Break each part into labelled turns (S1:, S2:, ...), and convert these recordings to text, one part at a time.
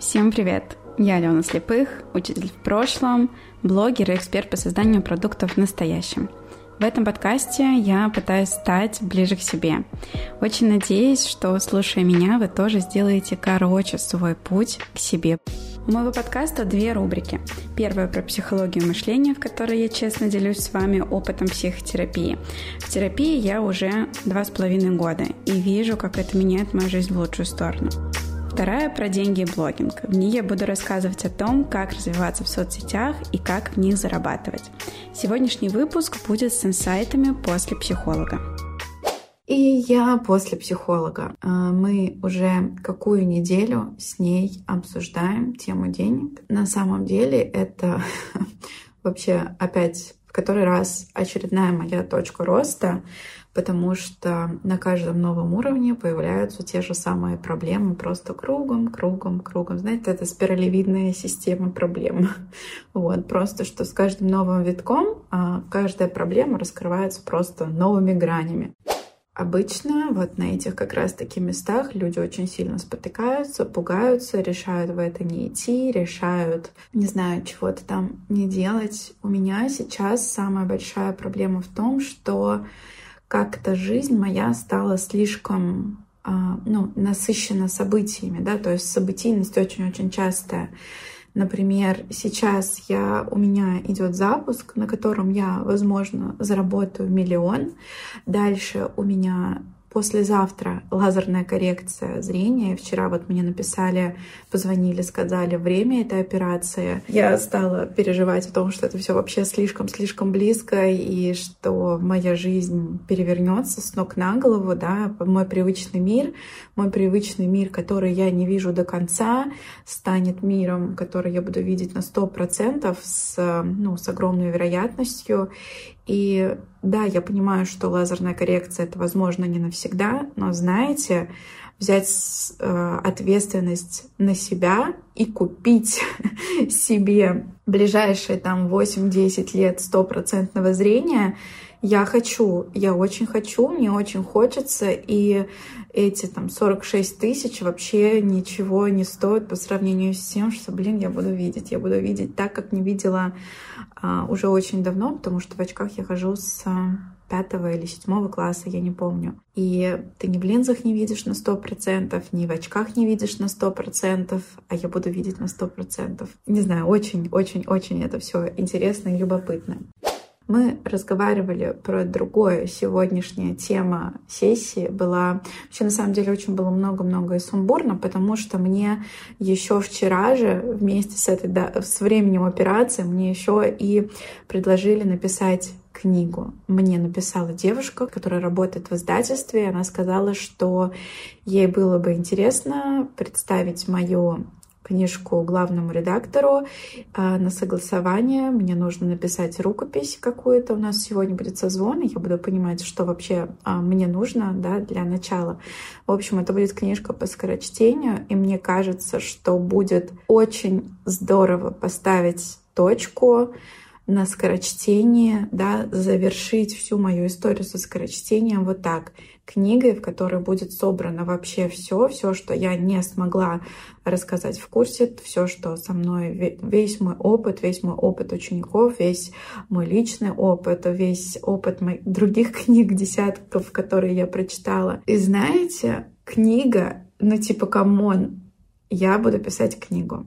S1: Всем привет! Я Алена Слепых, учитель в прошлом, блогер и эксперт по созданию продуктов в настоящем. В этом подкасте я пытаюсь стать ближе к себе. Очень надеюсь, что, слушая меня, вы тоже сделаете короче свой путь к себе. У моего подкаста две рубрики. Первая про психологию мышления, в которой я честно делюсь с вами опытом психотерапии. В терапии я уже два с половиной года и вижу, как это меняет мою жизнь в лучшую сторону. Вторая про деньги и блогинг. В ней я буду рассказывать о том, как развиваться в соцсетях и как в них зарабатывать. Сегодняшний выпуск будет с инсайтами после психолога.
S2: И я после психолога. А, мы уже какую неделю с ней обсуждаем тему денег. На самом деле это вообще опять в который раз очередная моя точка роста потому что на каждом новом уровне появляются те же самые проблемы, просто кругом, кругом, кругом. Знаете, это спиралевидная система проблем. Вот, просто что с каждым новым витком а, каждая проблема раскрывается просто новыми гранями. Обычно вот на этих как раз-таки местах люди очень сильно спотыкаются, пугаются, решают в это не идти, решают, не знаю, чего-то там не делать. У меня сейчас самая большая проблема в том, что как-то жизнь моя стала слишком а, ну, насыщена событиями, да, то есть событийность очень-очень частая. Например, сейчас я, у меня идет запуск, на котором я, возможно, заработаю миллион. Дальше у меня Послезавтра лазерная коррекция зрения. Вчера вот мне написали, позвонили, сказали время этой операции. Я стала переживать о том, что это все вообще слишком-слишком близко и что моя жизнь перевернется с ног на голову, да, мой привычный мир, мой привычный мир, который я не вижу до конца, станет миром, который я буду видеть на сто процентов с, ну, с огромной вероятностью. И да, я понимаю, что лазерная коррекция это возможно не навсегда, но знаете, взять э, ответственность на себя и купить себе ближайшие там 8-10 лет стопроцентного зрения, я хочу, я очень хочу, мне очень хочется, и эти там 46 тысяч вообще ничего не стоят по сравнению с тем, что, блин, я буду видеть. Я буду видеть так, как не видела а, уже очень давно, потому что в очках я хожу с пятого или седьмого класса, я не помню. И ты ни в линзах не видишь на сто процентов, ни в очках не видишь на сто процентов, а я буду видеть на сто процентов. Не знаю, очень-очень-очень это все интересно и любопытно. Мы разговаривали про другое. Сегодняшняя тема сессии была... Вообще, на самом деле, очень было много-много и сумбурно, потому что мне еще вчера же, вместе с, этой, да, с временем операции, мне еще и предложили написать книгу. Мне написала девушка, которая работает в издательстве. Она сказала, что ей было бы интересно представить мою книжку главному редактору а, на согласование. Мне нужно написать рукопись какую-то. У нас сегодня будет созвон, и я буду понимать, что вообще а, мне нужно да, для начала. В общем, это будет книжка по скорочтению, и мне кажется, что будет очень здорово поставить точку на скорочтение, да, завершить всю мою историю со скорочтением вот так. Книгой, в которой будет собрано вообще все, все, что я не смогла рассказать в курсе, все, что со мной, весь мой опыт, весь мой опыт учеников, весь мой личный опыт, весь опыт моих других книг, десятков, которые я прочитала. И знаете, книга, ну типа, come on, я буду писать книгу.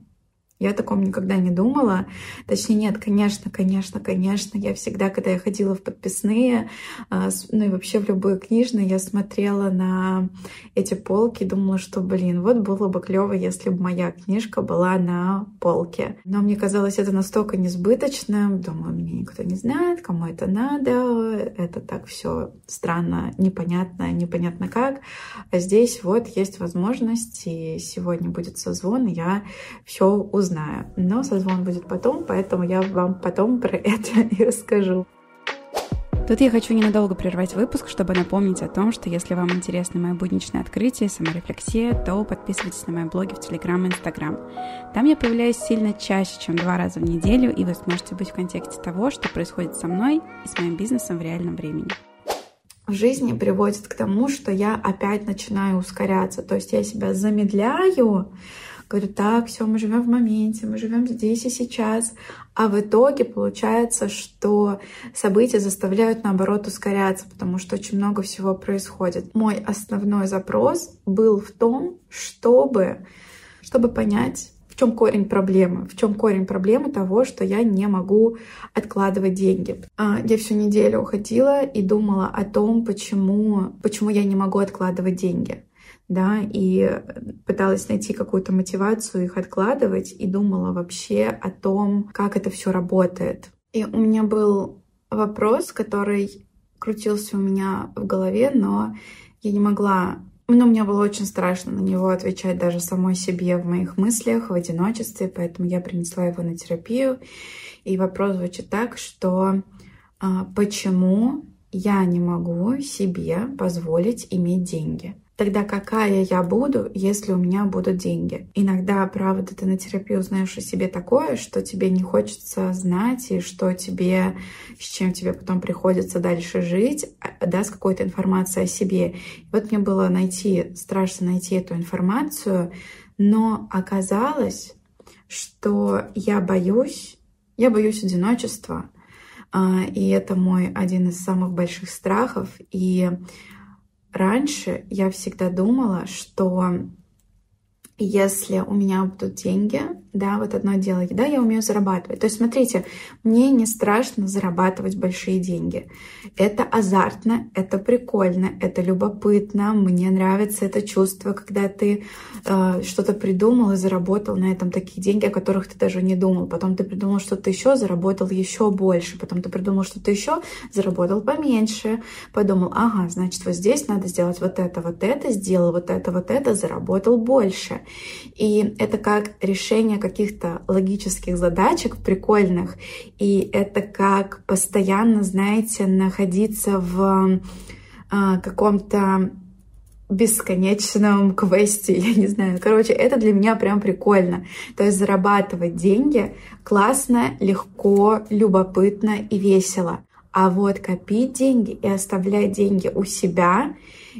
S2: Я о таком никогда не думала. Точнее, нет, конечно, конечно, конечно. Я всегда, когда я ходила в подписные, а, ну и вообще в любую книжную, я смотрела на эти полки, думала, что, блин, вот было бы клево, если бы моя книжка была на полке. Но мне казалось это настолько несбыточным. Думаю, меня никто не знает, кому это надо. Это так все странно, непонятно, непонятно как. А здесь вот есть возможность, и сегодня будет созвон, и я все узнаю знаю. Но созвон будет потом, поэтому я вам потом про это и расскажу.
S1: Тут я хочу ненадолго прервать выпуск, чтобы напомнить о том, что если вам интересно мое будничное открытие, саморефлексия, то подписывайтесь на мои блоги в Телеграм и Инстаграм. Там я появляюсь сильно чаще, чем два раза в неделю, и вы сможете быть в контексте того, что происходит со мной и с моим бизнесом в реальном времени.
S2: В жизни приводит к тому, что я опять начинаю ускоряться. То есть я себя замедляю, говорю, так, все, мы живем в моменте, мы живем здесь и сейчас. А в итоге получается, что события заставляют, наоборот, ускоряться, потому что очень много всего происходит. Мой основной запрос был в том, чтобы, чтобы понять, в чем корень проблемы? В чем корень проблемы того, что я не могу откладывать деньги? А, я всю неделю уходила и думала о том, почему, почему я не могу откладывать деньги да, и пыталась найти какую-то мотивацию их откладывать и думала вообще о том, как это все работает. И у меня был вопрос, который крутился у меня в голове, но я не могла но мне было очень страшно на него отвечать даже самой себе в моих мыслях, в одиночестве, поэтому я принесла его на терапию. И вопрос звучит так, что а, почему я не могу себе позволить иметь деньги? Тогда какая я буду, если у меня будут деньги? Иногда, правда, ты на терапию узнаешь о себе такое, что тебе не хочется знать, и что тебе, с чем тебе потом приходится дальше жить, а, да, с какой-то информацией о себе. И вот мне было найти, страшно найти эту информацию, но оказалось, что я боюсь, я боюсь одиночества, а, и это мой один из самых больших страхов. И раньше я всегда думала, что если у меня будут деньги, да, вот одно дело, да, я умею зарабатывать. То есть, смотрите, мне не страшно зарабатывать большие деньги. Это азартно, это прикольно, это любопытно. Мне нравится это чувство, когда ты э, что-то придумал и заработал на этом такие деньги, о которых ты даже не думал. Потом ты придумал что-то еще, заработал еще больше. Потом ты придумал что-то еще, заработал поменьше. Подумал, ага, значит, вот здесь надо сделать вот это, вот это, сделал вот это, вот это, заработал больше. И это как решение каких-то логических задачек прикольных. И это как постоянно, знаете, находиться в э, каком-то бесконечном квесте, я не знаю. Короче, это для меня прям прикольно. То есть зарабатывать деньги классно, легко, любопытно и весело. А вот копить деньги и оставлять деньги у себя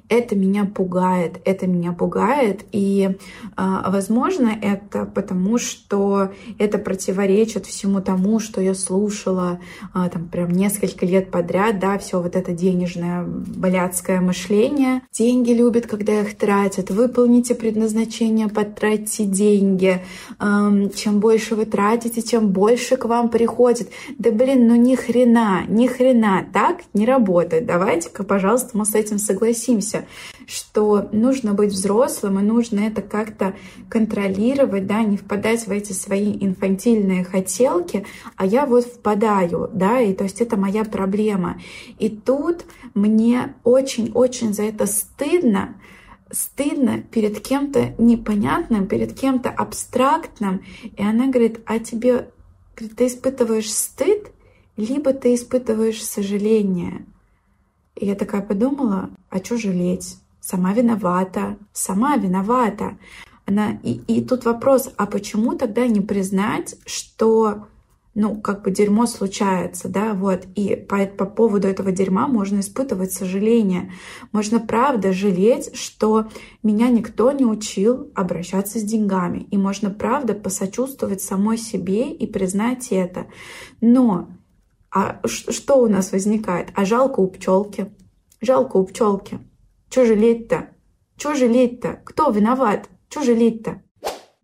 S2: это меня пугает, это меня пугает, и, а, возможно, это потому, что это противоречит всему тому, что я слушала а, там прям несколько лет подряд, да, все вот это денежное блядское мышление. Деньги любят, когда их тратят. Выполните предназначение, потратьте деньги. Чем больше вы тратите, тем больше к вам приходит. Да блин, ну ни хрена, ни хрена, так не работает. Давайте-ка, пожалуйста, мы с этим согласимся учимся, что нужно быть взрослым, и нужно это как-то контролировать, да, не впадать в эти свои инфантильные хотелки, а я вот впадаю, да, и то есть это моя проблема. И тут мне очень-очень за это стыдно, стыдно перед кем-то непонятным, перед кем-то абстрактным. И она говорит, а тебе, говорит, ты испытываешь стыд, либо ты испытываешь сожаление. И я такая подумала, а что жалеть? Сама виновата, сама виновата. Она, и, и тут вопрос, а почему тогда не признать, что ну, как бы дерьмо случается, да, вот, и по, по поводу этого дерьма можно испытывать сожаление. Можно правда жалеть, что меня никто не учил обращаться с деньгами, и можно правда посочувствовать самой себе и признать это. Но а что у нас возникает? А жалко у пчелки. Жалко у пчелки. Что жалеть-то? Что жалеть-то? Кто виноват? Что жалеть-то?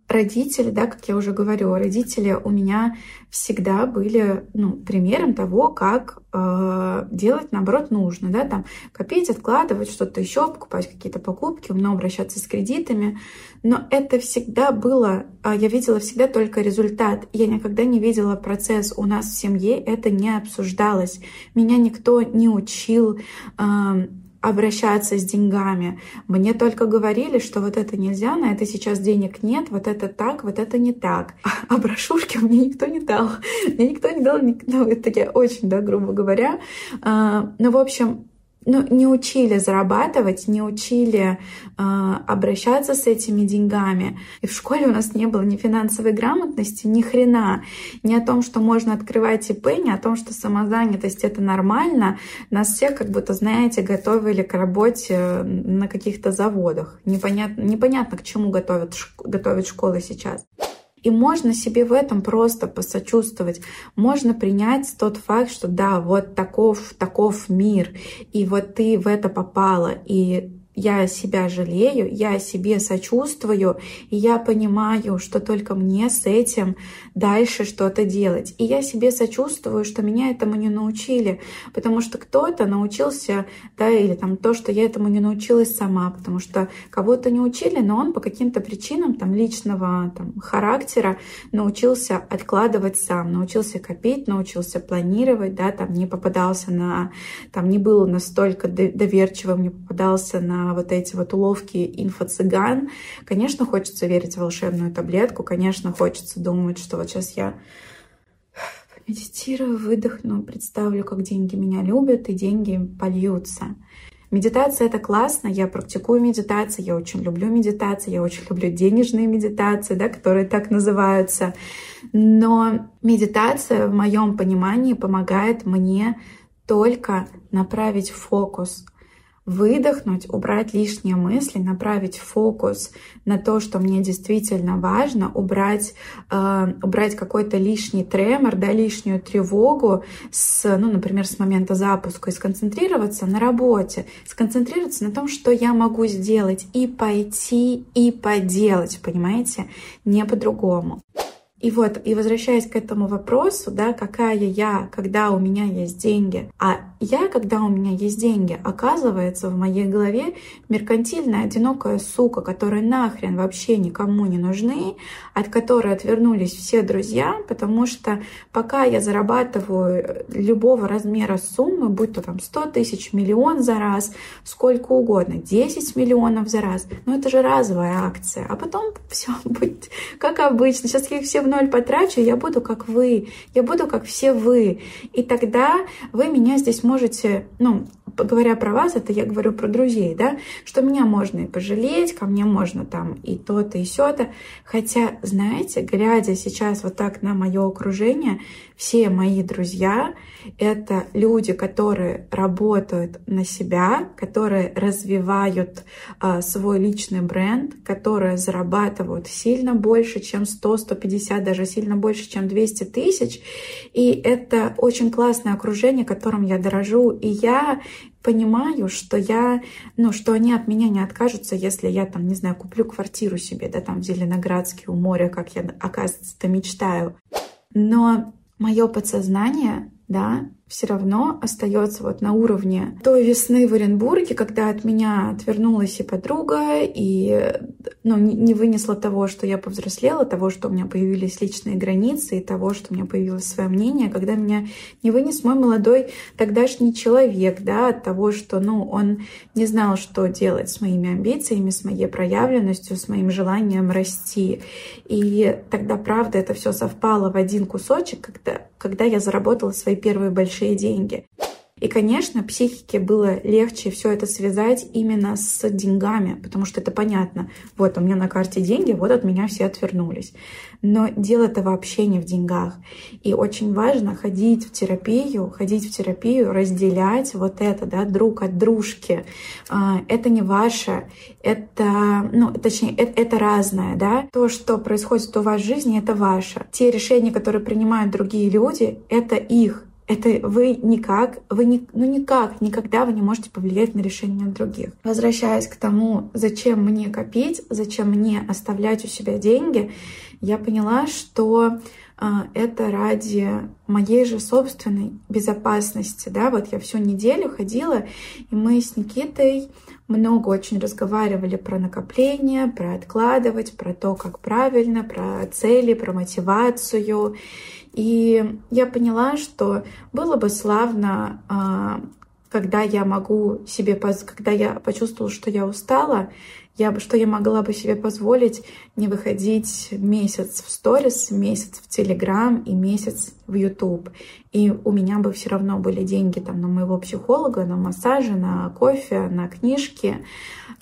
S2: Родители, да, как я уже говорю, родители у меня всегда были ну, примером того, как э, делать, наоборот, нужно, да, там копить, откладывать что-то еще, покупать какие-то покупки, умно обращаться с кредитами, но это всегда было, э, я видела всегда только результат, я никогда не видела процесс у нас в семье, это не обсуждалось, меня никто не учил э, обращаться с деньгами. Мне только говорили, что вот это нельзя, на это сейчас денег нет, вот это так, вот это не так. А, брошюрки мне никто не дал. Мне никто не дал, ну, это я очень, да, грубо говоря. А, ну, в общем, ну, не учили зарабатывать, не учили э, обращаться с этими деньгами. И в школе у нас не было ни финансовой грамотности, ни хрена, ни о том, что можно открывать ИП, ни о том, что самозанятость это нормально. Нас всех, как будто, знаете, готовили к работе на каких-то заводах. Непонятно, непонятно к чему готовят, готовят школы сейчас. И можно себе в этом просто посочувствовать. Можно принять тот факт, что да, вот таков, таков мир, и вот ты в это попала, и я себя жалею, я себе сочувствую, и я понимаю, что только мне с этим дальше что-то делать. И я себе сочувствую, что меня этому не научили, потому что кто-то научился, да, или там то, что я этому не научилась сама, потому что кого-то не учили, но он по каким-то причинам там личного там, характера научился откладывать сам, научился копить, научился планировать, да, там не попадался на, там не был настолько доверчивым, не попадался на вот эти вот уловки инфо-цыган. Конечно, хочется верить в волшебную таблетку, конечно, хочется думать, что вот сейчас я медитирую, выдохну, представлю, как деньги меня любят, и деньги польются. Медитация — это классно, я практикую медитацию, я очень люблю медитацию, я очень люблю денежные медитации, да, которые так называются. Но медитация в моем понимании помогает мне только направить фокус — выдохнуть, убрать лишние мысли, направить фокус на то, что мне действительно важно, убрать, э, убрать какой-то лишний тремор, да, лишнюю тревогу, с, ну, например, с момента запуска, и сконцентрироваться на работе, сконцентрироваться на том, что я могу сделать, и пойти, и поделать, понимаете, не по-другому. И вот, и возвращаясь к этому вопросу, да, какая я, когда у меня есть деньги, а я, когда у меня есть деньги, оказывается в моей голове меркантильная одинокая сука, которая нахрен вообще никому не нужны, от которой отвернулись все друзья, потому что пока я зарабатываю любого размера суммы, будь то там 100 тысяч, миллион за раз, сколько угодно, 10 миллионов за раз, ну это же разовая акция, а потом все будет как обычно. Сейчас я их все ноль потрачу, я буду как вы, я буду как все вы. И тогда вы меня здесь можете, ну, говоря про вас, это я говорю про друзей, да, что меня можно и пожалеть, ко мне можно там и то-то, и сё-то. Хотя, знаете, глядя сейчас вот так на мое окружение, все мои друзья — это люди, которые работают на себя, которые развивают а, свой личный бренд, которые зарабатывают сильно больше, чем 100, 150, даже сильно больше, чем 200 тысяч. И это очень классное окружение, которым я дорожу. И я понимаю, что я, ну, что они от меня не откажутся, если я там, не знаю, куплю квартиру себе, да, там в Зеленоградске у моря, как я, оказывается-то мечтаю. Но мое подсознание, да, все равно остается вот на уровне той весны в Оренбурге, когда от меня отвернулась и подруга, и ну, не вынесла того, что я повзрослела, того, что у меня появились личные границы, и того, что у меня появилось свое мнение, когда меня не вынес мой молодой тогдашний человек, да, от того, что, ну, он не знал, что делать с моими амбициями, с моей проявленностью, с моим желанием расти. И тогда, правда, это все совпало в один кусочек, когда, когда я заработала свои первые большие большие деньги. И, конечно, психике было легче все это связать именно с деньгами, потому что это понятно. Вот у меня на карте деньги, вот от меня все отвернулись. Но дело-то вообще не в деньгах. И очень важно ходить в терапию, ходить в терапию, разделять вот это, да, друг от дружки. А, это не ваше, это, ну, точнее, это, это разное, да. То, что происходит у вас в жизни, это ваше. Те решения, которые принимают другие люди, это их это вы никак, вы не, ну никак, никогда вы не можете повлиять на решение других. Возвращаясь к тому, зачем мне копить, зачем мне оставлять у себя деньги, я поняла, что э, это ради моей же собственной безопасности. Да? Вот я всю неделю ходила, и мы с Никитой много очень разговаривали про накопление, про откладывать, про то, как правильно, про цели, про мотивацию. И я поняла, что было бы славно, а, когда я могу себе, когда я почувствовала, что я устала, я что я могла бы себе позволить не выходить месяц в сторис, месяц в Телеграм и месяц в YouTube. И у меня бы все равно были деньги там на моего психолога, на массажи, на кофе, на книжки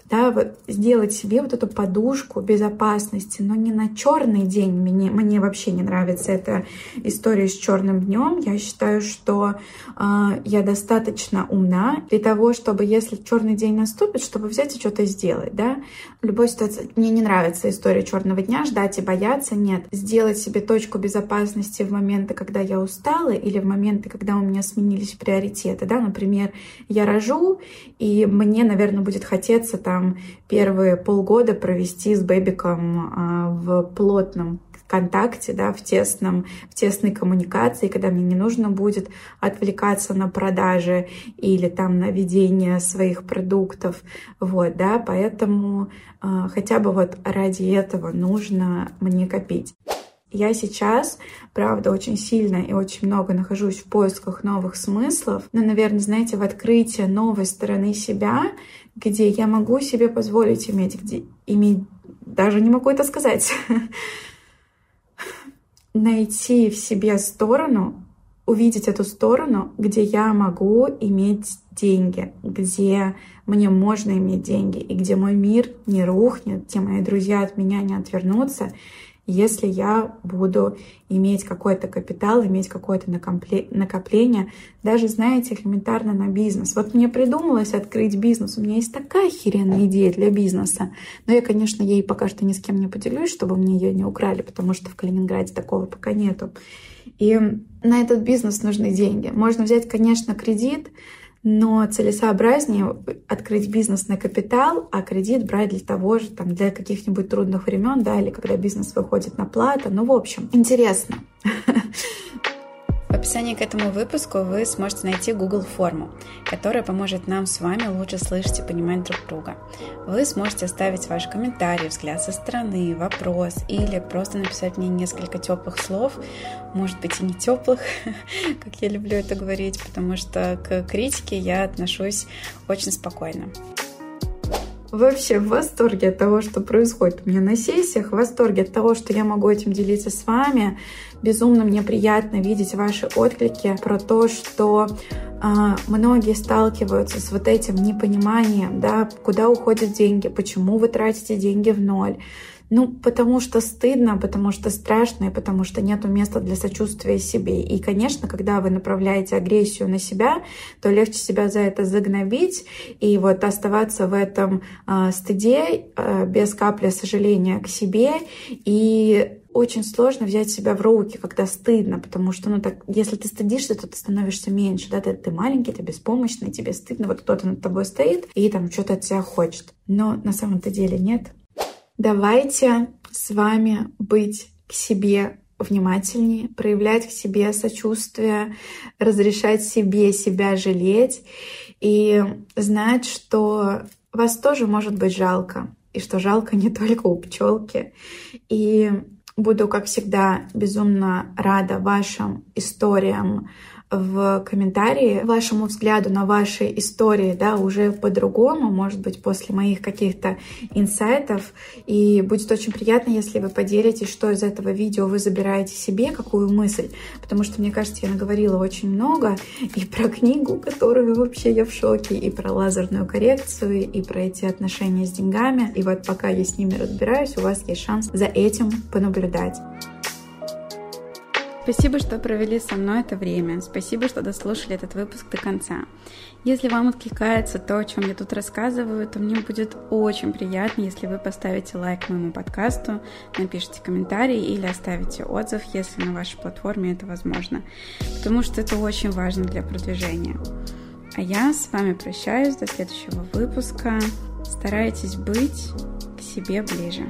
S2: да, вот сделать себе вот эту подушку безопасности, но не на черный день. Мне, мне вообще не нравится эта история с черным днем. Я считаю, что э, я достаточно умна для того, чтобы, если черный день наступит, чтобы взять и что-то сделать, да. В любой ситуации мне не нравится история черного дня, ждать и бояться, нет. Сделать себе точку безопасности в моменты, когда я устала, или в моменты, когда у меня сменились приоритеты, да, например, я рожу, и мне, наверное, будет хотеться там там первые полгода провести с бэбиком а, в плотном контакте, да, в тесном, в тесной коммуникации, когда мне не нужно будет отвлекаться на продажи или там на ведение своих продуктов, вот, да, поэтому э, хотя бы вот ради этого нужно мне копить. Я сейчас, правда, очень сильно и очень много нахожусь в поисках новых смыслов, но, наверное, знаете, в открытии новой стороны себя, где я могу себе позволить иметь, где иметь, даже не могу это сказать, найти в себе сторону, увидеть эту сторону, где я могу иметь деньги, где мне можно иметь деньги, и где мой мир не рухнет, где мои друзья от меня не отвернутся, если я буду иметь какой-то капитал, иметь какое-то накопление, даже, знаете, элементарно на бизнес. Вот мне придумалось открыть бизнес, у меня есть такая херенная идея для бизнеса, но я, конечно, ей пока что ни с кем не поделюсь, чтобы мне ее не украли, потому что в Калининграде такого пока нету. И на этот бизнес нужны деньги. Можно взять, конечно, кредит, но целесообразнее открыть бизнес на капитал, а кредит брать для того же, там, для каких-нибудь трудных времен, да, или когда бизнес выходит на плату. Ну, в общем, интересно.
S1: В описании к этому выпуску вы сможете найти Google форму, которая поможет нам с вами лучше слышать и понимать друг друга. Вы сможете оставить ваш комментарий, взгляд со стороны, вопрос или просто написать мне несколько теплых слов, может быть и не теплых, как я люблю это говорить, потому что к критике я отношусь очень спокойно
S2: вообще в восторге от того, что происходит у меня на сессиях, в восторге от того, что я могу этим делиться с вами. Безумно мне приятно видеть ваши отклики про то, что многие сталкиваются с вот этим непониманием, да, куда уходят деньги, почему вы тратите деньги в ноль, ну, потому что стыдно, потому что страшно, и потому что нет места для сочувствия себе. И, конечно, когда вы направляете агрессию на себя, то легче себя за это загнобить и вот оставаться в этом э, стыде э, без капли сожаления к себе. И очень сложно взять себя в руки, когда стыдно, потому что, ну, так, если ты стыдишься, то ты становишься меньше, да, ты, ты маленький, ты беспомощный, тебе стыдно, вот кто-то над тобой стоит и там что-то от тебя хочет. Но на самом-то деле нет. Давайте с вами быть к себе внимательнее, проявлять к себе сочувствие, разрешать себе себя жалеть и знать, что вас тоже может быть жалко, и что жалко не только у пчелки. И буду, как всегда, безумно рада вашим историям, в комментарии вашему взгляду на ваши истории, да, уже по-другому, может быть, после моих каких-то инсайтов. И будет очень приятно, если вы поделитесь, что из этого видео вы забираете себе, какую мысль, потому что, мне кажется, я наговорила очень много и про книгу, которую вообще я в шоке, и про лазерную коррекцию, и про эти отношения с деньгами. И вот пока я с ними разбираюсь, у вас есть шанс за этим понаблюдать.
S1: Спасибо, что провели со мной это время. Спасибо, что дослушали этот выпуск до конца. Если вам откликается то, о чем я тут рассказываю, то мне будет очень приятно, если вы поставите лайк моему подкасту, напишите комментарий или оставите отзыв, если на вашей платформе это возможно, потому что это очень важно для продвижения. А я с вами прощаюсь до следующего выпуска. Старайтесь быть к себе ближе.